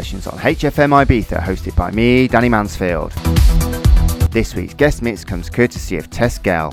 Sessions on HFM Ibiza, hosted by me, Danny Mansfield. This week's guest mix comes courtesy of Tess Gell.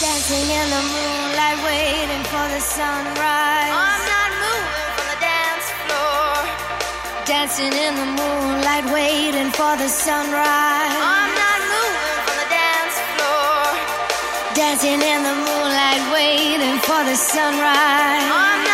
Dancing in the moonlight, waiting for the sunrise. I'm not moving from the dance floor. Dancing in the moonlight, waiting for the sunrise. I'm not moving from the dance floor. Dancing in the moonlight, waiting for the sunrise.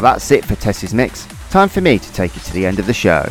Well, that's it for Tess's mix. Time for me to take you to the end of the show.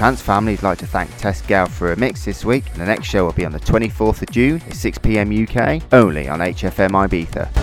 Family would like to thank Tess Gell for a mix this week, the next show will be on the 24th of June at 6pm UK, only on HFM Ibiza.